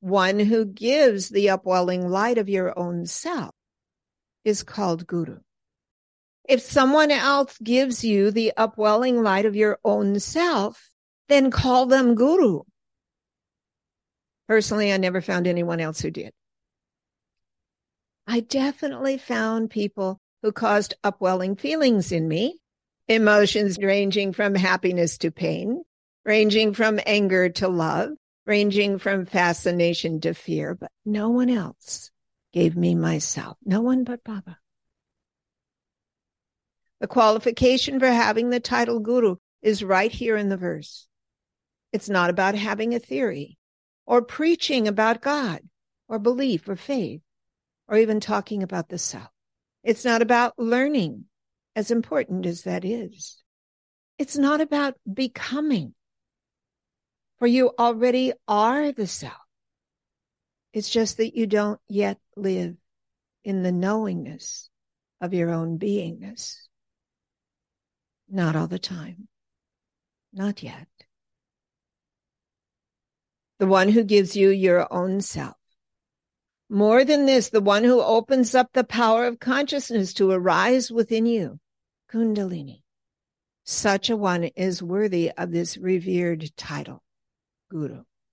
one who gives the upwelling light of your own self is called guru. If someone else gives you the upwelling light of your own self, then call them guru. Personally, I never found anyone else who did. I definitely found people who caused upwelling feelings in me, emotions ranging from happiness to pain, ranging from anger to love, ranging from fascination to fear, but no one else gave me myself. No one but Baba. The qualification for having the title guru is right here in the verse. It's not about having a theory or preaching about God or belief or faith or even talking about the self. It's not about learning, as important as that is. It's not about becoming, for you already are the self. It's just that you don't yet live in the knowingness of your own beingness. Not all the time. Not yet. The one who gives you your own self. More than this, the one who opens up the power of consciousness to arise within you. Kundalini. Such a one is worthy of this revered title, Guru.